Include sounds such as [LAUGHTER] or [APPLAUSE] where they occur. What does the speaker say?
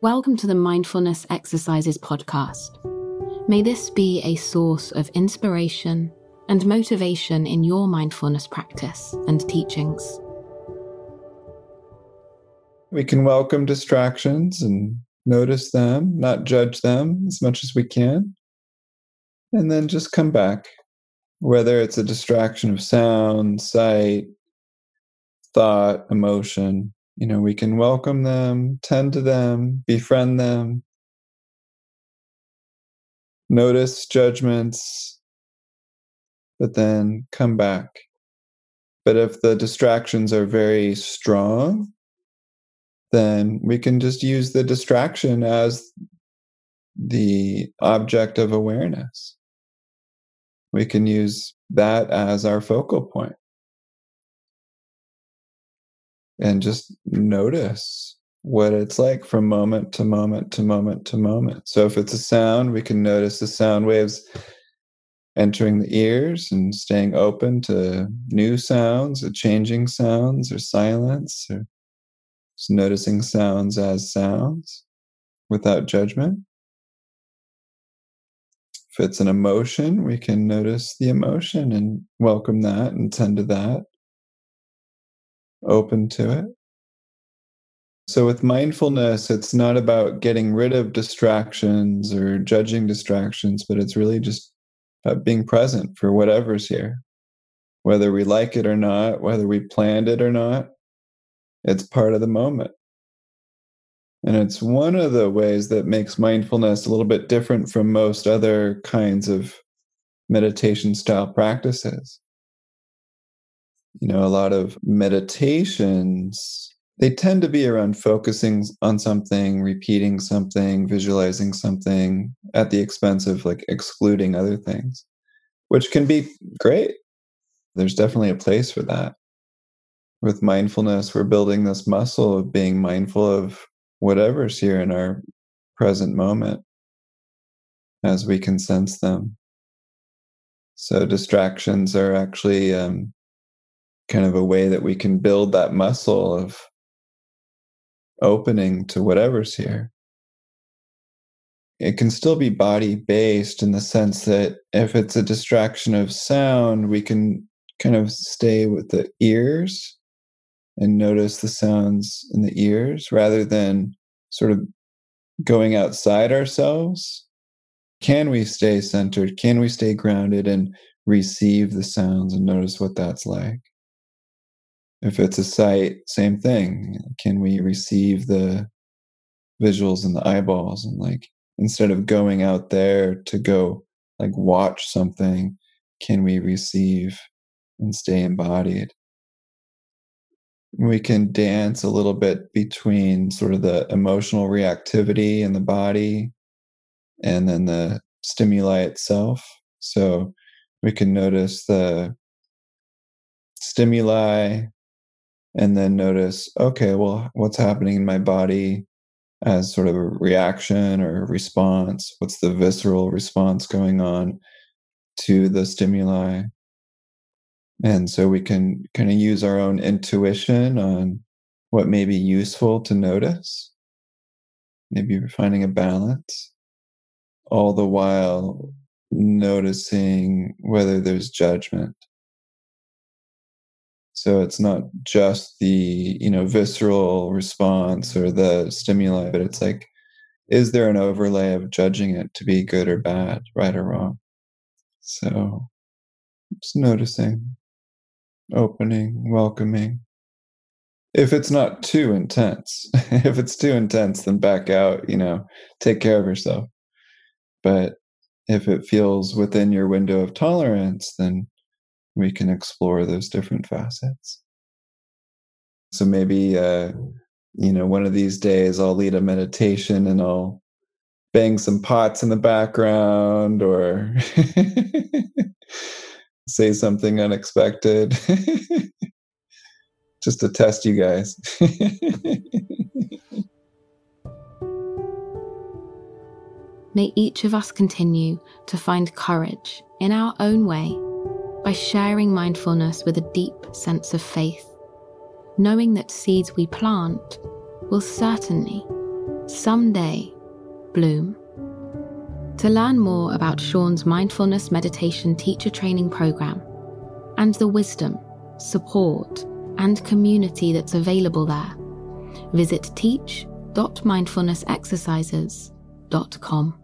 Welcome to the Mindfulness Exercises podcast. May this be a source of inspiration and motivation in your mindfulness practice and teachings. We can welcome distractions and notice them, not judge them as much as we can, and then just come back. Whether it's a distraction of sound, sight, thought, emotion, you know, we can welcome them, tend to them, befriend them, notice judgments, but then come back. But if the distractions are very strong, then we can just use the distraction as the object of awareness. We can use that as our focal point and just notice what it's like from moment to moment to moment to moment. So if it's a sound, we can notice the sound waves entering the ears and staying open to new sounds or changing sounds or silence or just noticing sounds as sounds without judgment. If it's an emotion, we can notice the emotion and welcome that and tend to that open to it. So, with mindfulness, it's not about getting rid of distractions or judging distractions, but it's really just about being present for whatever's here. Whether we like it or not, whether we planned it or not, it's part of the moment. And it's one of the ways that makes mindfulness a little bit different from most other kinds of meditation style practices you know a lot of meditations they tend to be around focusing on something repeating something visualizing something at the expense of like excluding other things which can be great. There's definitely a place for that. With mindfulness we're building this muscle of being mindful of whatever's here in our present moment as we can sense them. So distractions are actually um, kind of a way that we can build that muscle of opening to whatever's here. It can still be body based in the sense that if it's a distraction of sound, we can kind of stay with the ears and notice the sounds in the ears rather than sort of going outside ourselves. Can we stay centered? Can we stay grounded and receive the sounds and notice what that's like? If it's a sight, same thing. Can we receive the visuals and the eyeballs and like instead of going out there to go like watch something, can we receive and stay embodied? We can dance a little bit between sort of the emotional reactivity in the body and then the stimuli itself. So we can notice the stimuli and then notice okay well what's happening in my body as sort of a reaction or response? What's the visceral response going on to the stimuli? And so we can kind of use our own intuition on what may be useful to notice. Maybe we're finding a balance. All the while noticing whether there's judgment so it's not just the, you know, visceral response or the stimuli, but it's like, is there an overlay of judging it to be good or bad, right or wrong? So just noticing, opening, welcoming. If it's not too intense, [LAUGHS] if it's too intense, then back out, you know, take care of yourself. But if it feels within your window of tolerance, then we can explore those different facets. So maybe, uh, you know, one of these days I'll lead a meditation and I'll bang some pots in the background or [LAUGHS] say something unexpected [LAUGHS] just to test you guys. [LAUGHS] May each of us continue to find courage in our own way by sharing mindfulness with a deep sense of faith, knowing that seeds we plant will certainly someday bloom. To learn more about Sean's mindfulness meditation teacher training program and the wisdom, support, and community that's available there, visit teach.mindfulnessexercises.com.